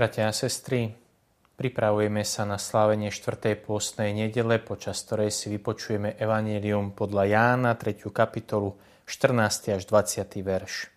Bratia a sestry, pripravujeme sa na slávenie 4. pôstnej nedele, počas ktorej si vypočujeme Evangelium podľa Jána, 3. kapitolu, 14. až 20. verš.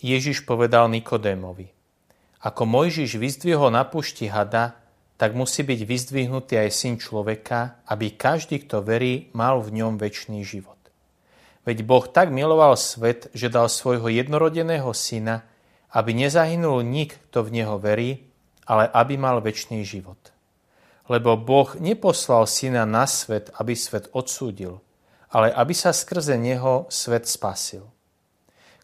Ježiš povedal Nikodémovi, ako Mojžiš vyzdvihol na pušti hada, tak musí byť vyzdvihnutý aj syn človeka, aby každý, kto verí, mal v ňom väčší život. Veď Boh tak miloval svet, že dal svojho jednorodeného syna, aby nezahynul nik, kto v Neho verí, ale aby mal väčší život. Lebo Boh neposlal syna na svet, aby svet odsúdil, ale aby sa skrze Neho svet spasil.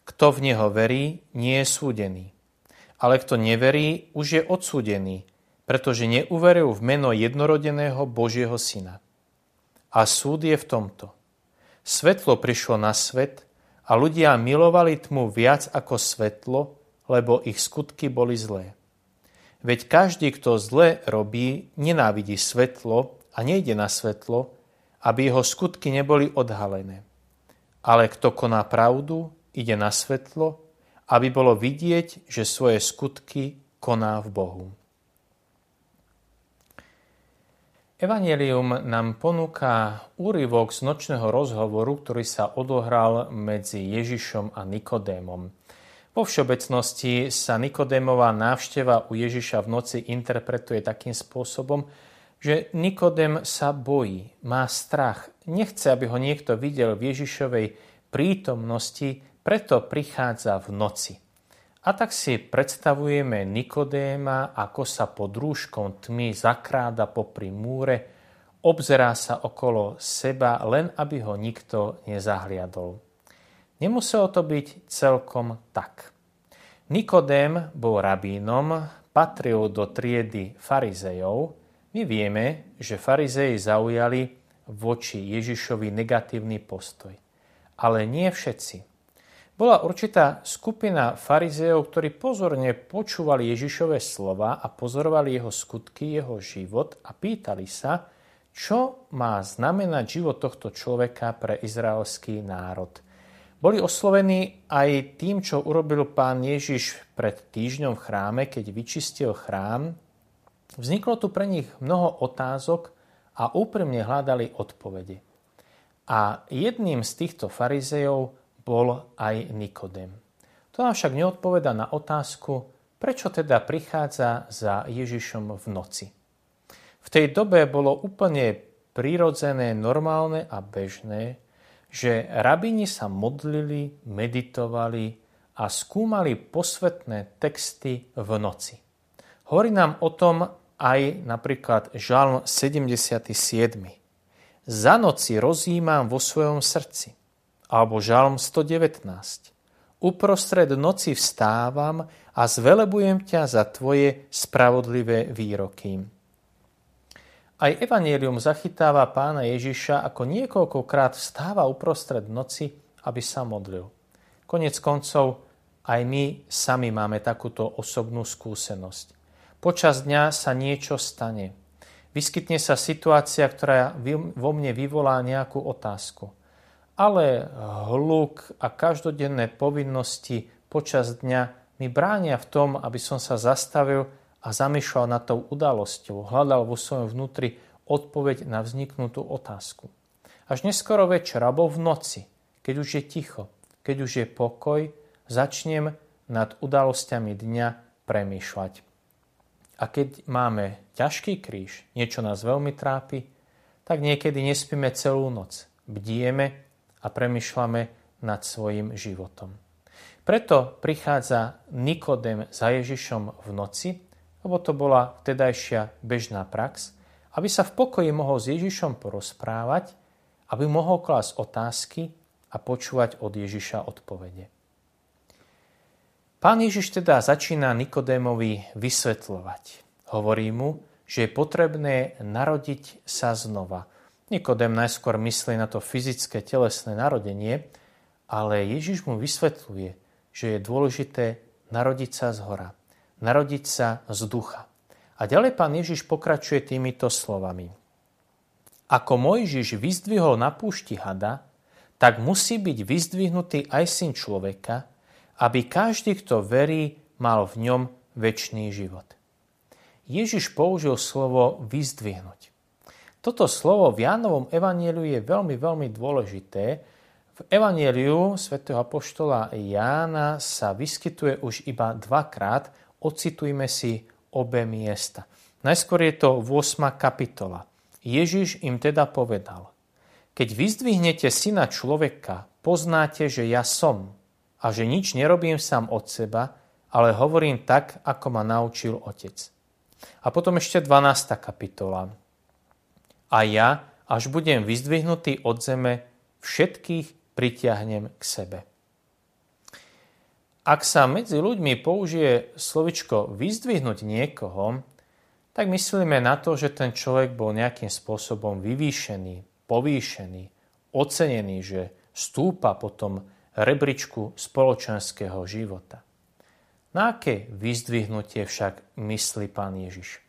Kto v Neho verí, nie je súdený. Ale kto neverí, už je odsúdený, pretože neuveril v meno jednorodeného Božieho syna. A súd je v tomto. Svetlo prišlo na svet a ľudia milovali tmu viac ako svetlo, lebo ich skutky boli zlé. Veď každý, kto zle robí, nenávidí svetlo a nejde na svetlo, aby jeho skutky neboli odhalené. Ale kto koná pravdu, ide na svetlo, aby bolo vidieť, že svoje skutky koná v Bohu. Evangelium nám ponúka úryvok z nočného rozhovoru, ktorý sa odohral medzi Ježišom a Nikodémom. Vo všeobecnosti sa Nikodémová návšteva u Ježiša v noci interpretuje takým spôsobom, že Nikodém sa bojí, má strach, nechce, aby ho niekto videl v Ježišovej prítomnosti, preto prichádza v noci. A tak si predstavujeme Nikodéma, ako sa pod rúškom tmy zakráda popri múre, obzerá sa okolo seba, len aby ho nikto nezahliadol. Nemuselo to byť celkom tak. Nikodém bol rabínom, patril do triedy farizejov. My vieme, že farizeji zaujali voči Ježišovi negatívny postoj. Ale nie všetci. Bola určitá skupina farizejov, ktorí pozorne počúvali Ježišové slova a pozorovali jeho skutky, jeho život a pýtali sa, čo má znamenať život tohto človeka pre izraelský národ. Boli oslovení aj tým, čo urobil pán Ježiš pred týždňom v chráme, keď vyčistil chrám. Vzniklo tu pre nich mnoho otázok a úprimne hľadali odpovede. A jedným z týchto farizejov bol aj Nikodem. To nám však neodpoveda na otázku, prečo teda prichádza za Ježišom v noci. V tej dobe bolo úplne prirodzené, normálne a bežné, že rabíni sa modlili, meditovali a skúmali posvetné texty v noci. Hovorí nám o tom aj napríklad Žalm 77. Za noci rozjímam vo svojom srdci. Alebo Žalm 119. Uprostred noci vstávam a zvelebujem ťa za tvoje spravodlivé výroky. Aj Evangelium zachytáva pána Ježiša, ako niekoľkokrát vstáva uprostred noci, aby sa modlil. Konec koncov, aj my sami máme takúto osobnú skúsenosť. Počas dňa sa niečo stane. Vyskytne sa situácia, ktorá vo mne vyvolá nejakú otázku. Ale hluk a každodenné povinnosti počas dňa mi bránia v tom, aby som sa zastavil a zamýšľal nad tou udalosťou, hľadal vo svojom vnútri odpoveď na vzniknutú otázku. Až neskoro večer, alebo v noci, keď už je ticho, keď už je pokoj, začnem nad udalosťami dňa premýšľať. A keď máme ťažký kríž, niečo nás veľmi trápi, tak niekedy nespíme celú noc. Bdieme a premyšľame nad svojim životom. Preto prichádza Nikodem za Ježišom v noci lebo to bola vtedajšia bežná prax, aby sa v pokoji mohol s Ježišom porozprávať, aby mohol klásť otázky a počúvať od Ježiša odpovede. Pán Ježiš teda začína Nikodémovi vysvetľovať. Hovorí mu, že je potrebné narodiť sa znova. Nikodém najskôr myslí na to fyzické telesné narodenie, ale Ježiš mu vysvetľuje, že je dôležité narodiť sa z hora narodiť sa z ducha. A ďalej pán Ježiš pokračuje týmito slovami. Ako Mojžiš vyzdvihol na púšti hada, tak musí byť vyzdvihnutý aj syn človeka, aby každý, kto verí, mal v ňom väčší život. Ježiš použil slovo vyzdvihnúť. Toto slovo v Jánovom evanieliu je veľmi, veľmi dôležité. V evanieliu svätého apoštola Jána sa vyskytuje už iba dvakrát. Ocitujme si obe miesta. Najskôr je to 8. kapitola. Ježiš im teda povedal, keď vyzdvihnete syna človeka, poznáte, že ja som a že nič nerobím sám od seba, ale hovorím tak, ako ma naučil otec. A potom ešte 12. kapitola a ja, až budem vyzdvihnutý od zeme, všetkých pritiahnem k sebe. Ak sa medzi ľuďmi použije slovičko vyzdvihnúť niekoho, tak myslíme na to, že ten človek bol nejakým spôsobom vyvýšený, povýšený, ocenený, že stúpa po tom rebričku spoločenského života. Na aké vyzdvihnutie však myslí pán Ježiš?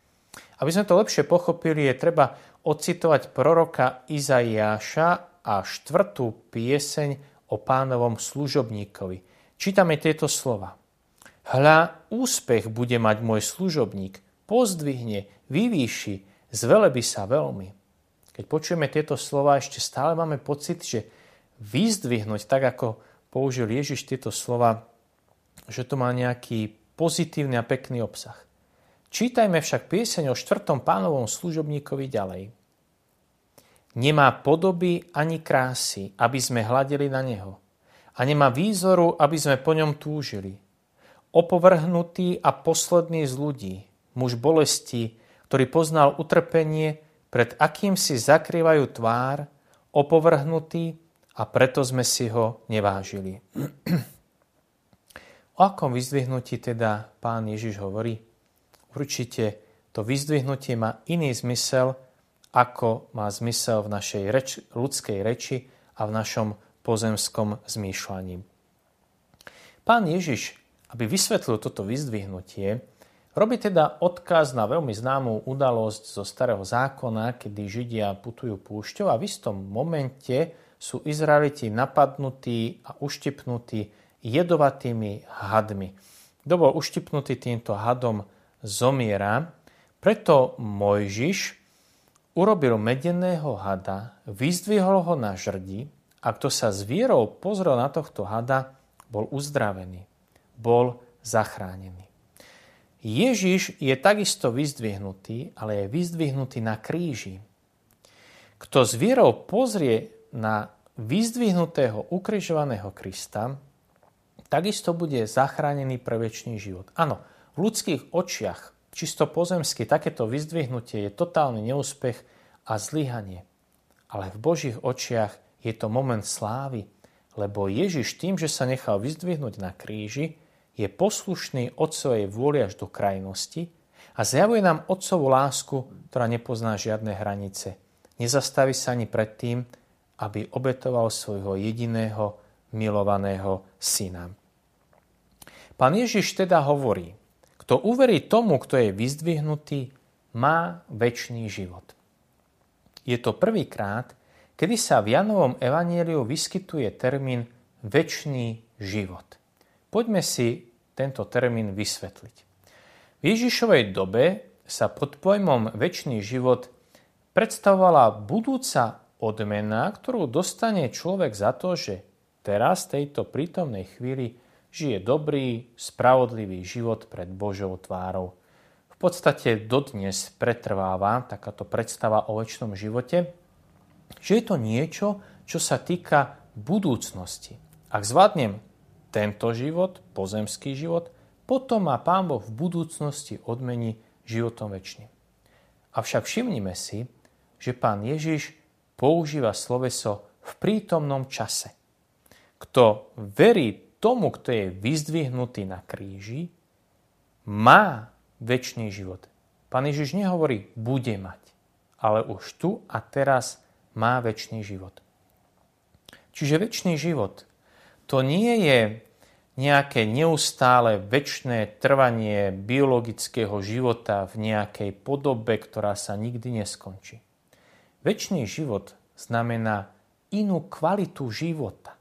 Aby sme to lepšie pochopili, je treba ocitovať proroka Izaiáša a štvrtú pieseň o pánovom služobníkovi. Čítame tieto slova. Hľa, úspech bude mať môj služobník, pozdvihne, vyvýši, zvelebí sa veľmi. Keď počujeme tieto slova, ešte stále máme pocit, že vyzdvihnúť, tak ako použil Ježiš tieto slova, že to má nejaký pozitívny a pekný obsah. Čítajme však pieseň o štvrtom pánovom služobníkovi ďalej. Nemá podoby ani krásy, aby sme hľadeli na neho. A nemá výzoru, aby sme po ňom túžili. Opovrhnutý a posledný z ľudí, muž bolesti, ktorý poznal utrpenie, pred akým si zakrývajú tvár, opovrhnutý a preto sme si ho nevážili. o akom vyzdvihnutí teda pán Ježiš hovorí? určite to vyzdvihnutie má iný zmysel, ako má zmysel v našej reč, ľudskej reči a v našom pozemskom zmýšľaní. Pán Ježiš, aby vysvetlil toto vyzdvihnutie, robí teda odkaz na veľmi známú udalosť zo Starého zákona, kedy Židia putujú púšťou a v istom momente sú Izraeliti napadnutí a uštipnutí jedovatými hadmi. Kto bol uštipnutý týmto hadom, zomiera, preto Mojžiš urobil medeného hada, vyzdvihol ho na žrdi a kto sa s vierou pozrel na tohto hada, bol uzdravený, bol zachránený. Ježiš je takisto vyzdvihnutý, ale je vyzdvihnutý na kríži. Kto s vierou pozrie na vyzdvihnutého ukrižovaného Krista, takisto bude zachránený pre väčší život. Áno, v ľudských očiach, čisto pozemsky, takéto vyzdvihnutie je totálny neúspech a zlyhanie. Ale v Božích očiach je to moment slávy, lebo Ježiš tým, že sa nechal vyzdvihnúť na kríži, je poslušný Otcovej vôli až do krajnosti a zjavuje nám Otcovú lásku, ktorá nepozná žiadne hranice. Nezastaví sa ani pred tým, aby obetoval svojho jediného milovaného syna. Pán Ježiš teda hovorí, kto uverí tomu, kto je vyzdvihnutý, má väčší život. Je to prvýkrát, kedy sa v Janovom evanieliu vyskytuje termín väčší život. Poďme si tento termín vysvetliť. V Ježišovej dobe sa pod pojmom väčší život predstavovala budúca odmena, ktorú dostane človek za to, že teraz, tejto prítomnej chvíli, žije dobrý, spravodlivý život pred Božou tvárou. V podstate dodnes pretrváva takáto predstava o väčšnom živote, že je to niečo, čo sa týka budúcnosti. Ak zvládnem tento život, pozemský život, potom ma Pán Boh v budúcnosti odmení životom väčšným. Avšak všimnime si, že Pán Ježiš používa sloveso v prítomnom čase. Kto verí tomu, kto je vyzdvihnutý na kríži, má väčší život. Pán Ježiš nehovorí, bude mať, ale už tu a teraz má väčší život. Čiže väčší život to nie je nejaké neustále väčšné trvanie biologického života v nejakej podobe, ktorá sa nikdy neskončí. Väčší život znamená inú kvalitu života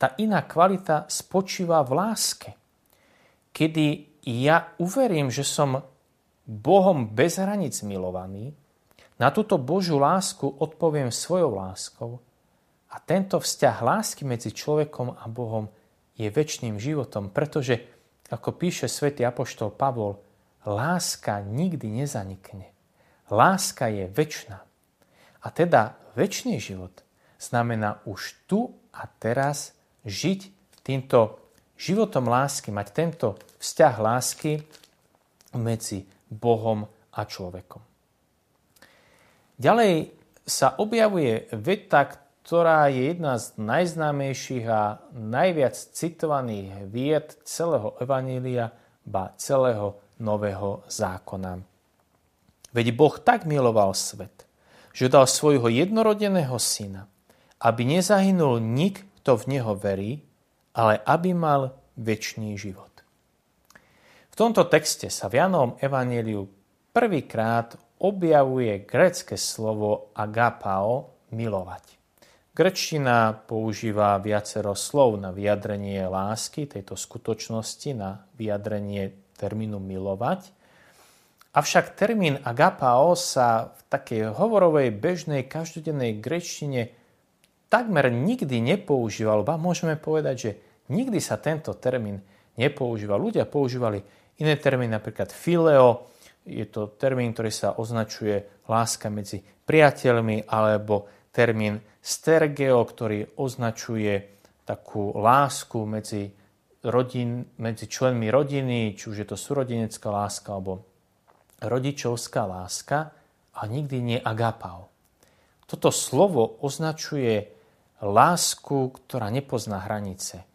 tá iná kvalita spočíva v láske. Kedy ja uverím, že som Bohom bez hranic milovaný, na túto Božiu lásku odpoviem svojou láskou a tento vzťah lásky medzi človekom a Bohom je väčšným životom, pretože, ako píše svätý apoštol Pavol, láska nikdy nezanikne. Láska je väčšná. A teda väčší život znamená už tu a teraz žiť týmto životom lásky, mať tento vzťah lásky medzi Bohom a človekom. Ďalej sa objavuje veta, ktorá je jedna z najznámejších a najviac citovaných vied celého Evanília, ba celého Nového zákona. Veď Boh tak miloval svet, že dal svojho jednorodeného syna, aby nezahynul nik, kto v neho verí, ale aby mal väčší život. V tomto texte sa v Janovom evaníliu prvýkrát objavuje grecké slovo agapao, milovať. Grečtina používa viacero slov na vyjadrenie lásky, tejto skutočnosti, na vyjadrenie termínu milovať. Avšak termín agapao sa v takej hovorovej, bežnej, každodennej grečtine takmer nikdy nepoužíval, ba môžeme povedať, že nikdy sa tento termín nepoužíval. Ľudia používali iné termíny, napríklad fileo, je to termín, ktorý sa označuje láska medzi priateľmi, alebo termín stergeo, ktorý označuje takú lásku medzi, rodin, medzi členmi rodiny, či už je to súrodinecká láska alebo rodičovská láska, a nikdy nie agapao. Toto slovo označuje lásku, ktorá nepozná hranice.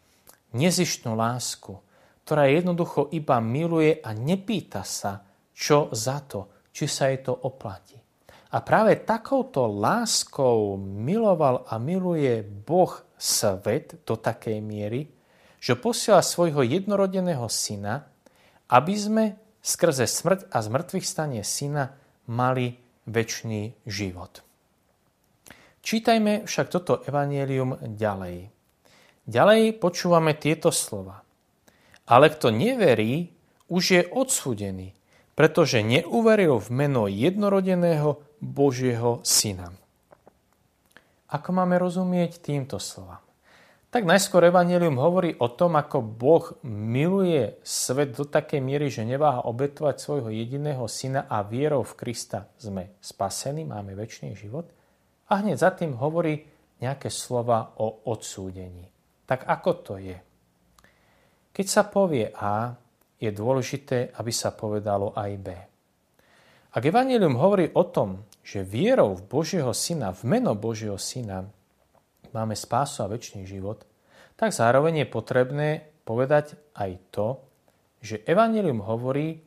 Nezištnú lásku, ktorá jednoducho iba miluje a nepýta sa, čo za to, či sa jej to oplatí. A práve takouto láskou miloval a miluje Boh svet do takej miery, že posiela svojho jednorodeného syna, aby sme skrze smrť a zmrtvých stanie syna mali väčší život. Čítajme však toto evanielium ďalej. Ďalej počúvame tieto slova. Ale kto neverí, už je odsúdený, pretože neuveril v meno jednorodeného Božieho Syna. Ako máme rozumieť týmto slovám? Tak najskôr Evangelium hovorí o tom, ako Boh miluje svet do takej miery, že neváha obetovať svojho jediného syna a vierou v Krista sme spasení, máme väčší život. A hneď za tým hovorí nejaké slova o odsúdení. Tak ako to je? Keď sa povie A, je dôležité, aby sa povedalo aj B. Ak Evangelium hovorí o tom, že vierou v Božieho Syna, v meno Božieho Syna, máme spásu a väčší život, tak zároveň je potrebné povedať aj to, že Evangelium hovorí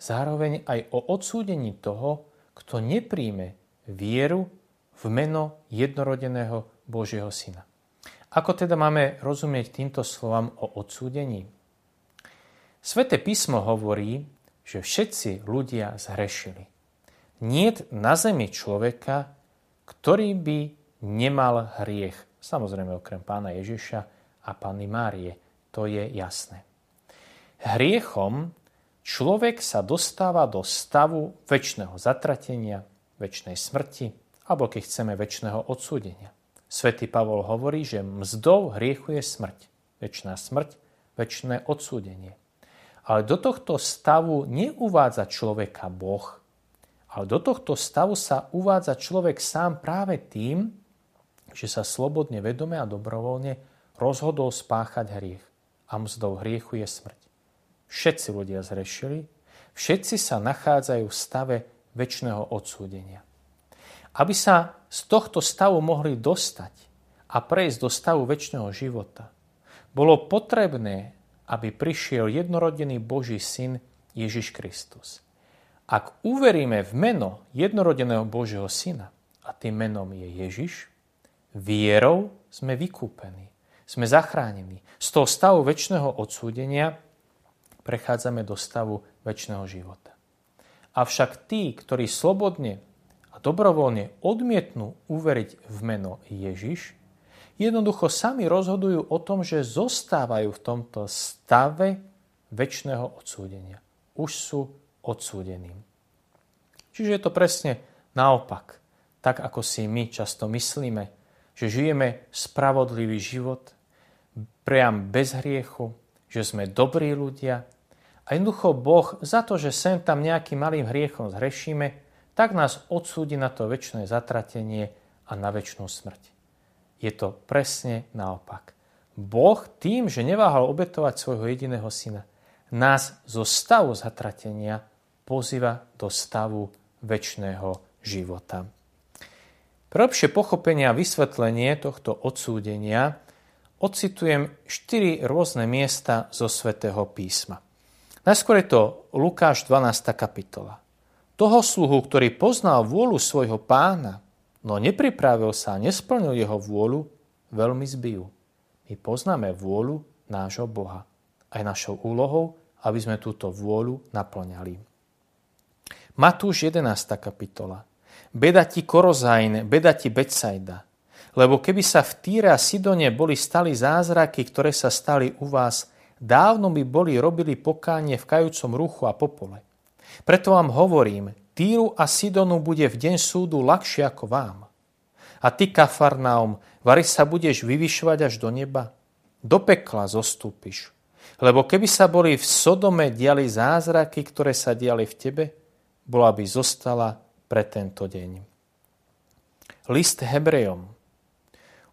zároveň aj o odsúdení toho, kto nepríjme vieru v meno jednorodeného Božieho Syna. Ako teda máme rozumieť týmto slovám o odsúdení? Svete písmo hovorí, že všetci ľudia zhrešili. Niet na zemi človeka, ktorý by nemal hriech. Samozrejme okrem pána Ježiša a Panny Márie. To je jasné. Hriechom človek sa dostáva do stavu väčšného zatratenia, väčšnej smrti, alebo keď chceme väčšného odsúdenia. Svetý Pavol hovorí, že mzdou hriechu je smrť. Väčšiná smrť, väčšné odsúdenie. Ale do tohto stavu neuvádza človeka Boh, ale do tohto stavu sa uvádza človek sám práve tým, že sa slobodne, vedome a dobrovoľne rozhodol spáchať hriech. A mzdou hriechu je smrť. Všetci ľudia zrešili, všetci sa nachádzajú v stave väčšného odsúdenia. Aby sa z tohto stavu mohli dostať a prejsť do stavu väčšného života, bolo potrebné, aby prišiel jednorodený Boží syn Ježiš Kristus. Ak uveríme v meno jednorodeného Božieho syna, a tým menom je Ježiš, vierou sme vykúpení, sme zachránení. Z toho stavu väčšného odsúdenia prechádzame do stavu väčšného života. Avšak tí, ktorí slobodne dobrovoľne odmietnú uveriť v meno Ježiš, jednoducho sami rozhodujú o tom, že zostávajú v tomto stave väčšného odsúdenia. Už sú odsúdení. Čiže je to presne naopak. Tak ako si my často myslíme, že žijeme spravodlivý život, priam bez hriechu, že sme dobrí ľudia a jednoducho Boh za to, že sem tam nejakým malým hriechom zhrešíme, tak nás odsúdi na to väčšie zatratenie a na väčšnú smrť. Je to presne naopak. Boh tým, že neváhal obetovať svojho jediného syna, nás zo stavu zatratenia pozýva do stavu väčšného života. Pre lepšie pochopenie a vysvetlenie tohto odsúdenia ocitujem štyri rôzne miesta zo svätého písma. Najskôr je to Lukáš 12. kapitola. Toho sluhu, ktorý poznal vôľu svojho pána, no nepripravil sa a nesplnil jeho vôľu, veľmi zbijú. My poznáme vôľu nášho Boha. Aj našou úlohou, aby sme túto vôľu naplňali. Matúš 11. kapitola. Beda ti Korozajn, beda ti Becajda. Lebo keby sa v Týre a Sidone boli stali zázraky, ktoré sa stali u vás, dávno by boli robili pokánie v kajúcom ruchu a popole. Preto vám hovorím, Týru a Sidonu bude v deň súdu ľahšie ako vám. A ty, Kafarnaum, vari sa budeš vyvyšovať až do neba? Do pekla zostúpiš. Lebo keby sa boli v Sodome diali zázraky, ktoré sa diali v tebe, bola by zostala pre tento deň. List Hebrejom.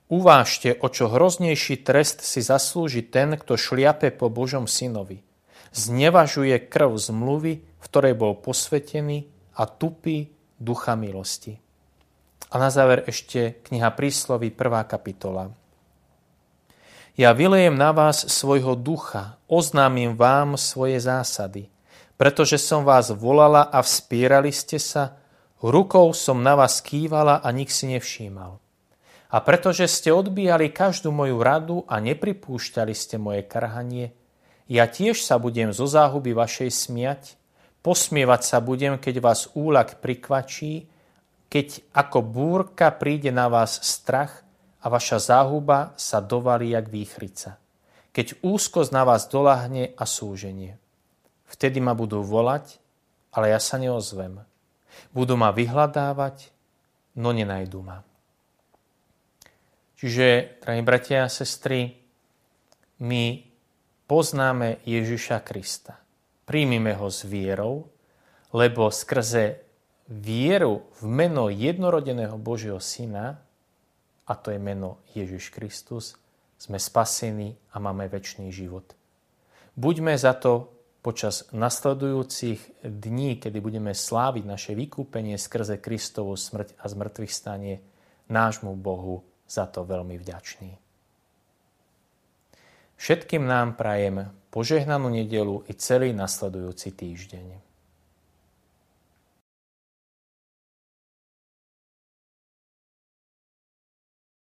Uvážte, o čo hroznejší trest si zaslúži ten, kto šliape po Božom synovi. Znevažuje krv zmluvy, v ktorej bol posvetený a tupí ducha milosti. A na záver ešte kniha Príslovy, 1. kapitola. Ja vylejem na vás svojho ducha, oznámim vám svoje zásady. Pretože som vás volala a vspírali ste sa, rukou som na vás kývala a nik si nevšímal. A pretože ste odbíjali každú moju radu a nepripúšťali ste moje krhanie, ja tiež sa budem zo záhuby vašej smiať Posmievať sa budem, keď vás úlak prikvačí, keď ako búrka príde na vás strach a vaša záhuba sa dovalí jak výchrica. Keď úzkosť na vás dolahne a súženie. Vtedy ma budú volať, ale ja sa neozvem. Budú ma vyhľadávať, no nenajdu ma. Čiže, drahí bratia a sestry, my poznáme Ježiša Krista príjmime ho s vierou, lebo skrze vieru v meno jednorodeného Božieho Syna, a to je meno Ježiš Kristus, sme spasení a máme väčší život. Buďme za to počas nasledujúcich dní, kedy budeme sláviť naše vykúpenie skrze Kristovú smrť a zmrtvých stanie, nášmu Bohu za to veľmi vďačný. Všetkým nám prajem požehnanú nedelu i celý nasledujúci týždeň.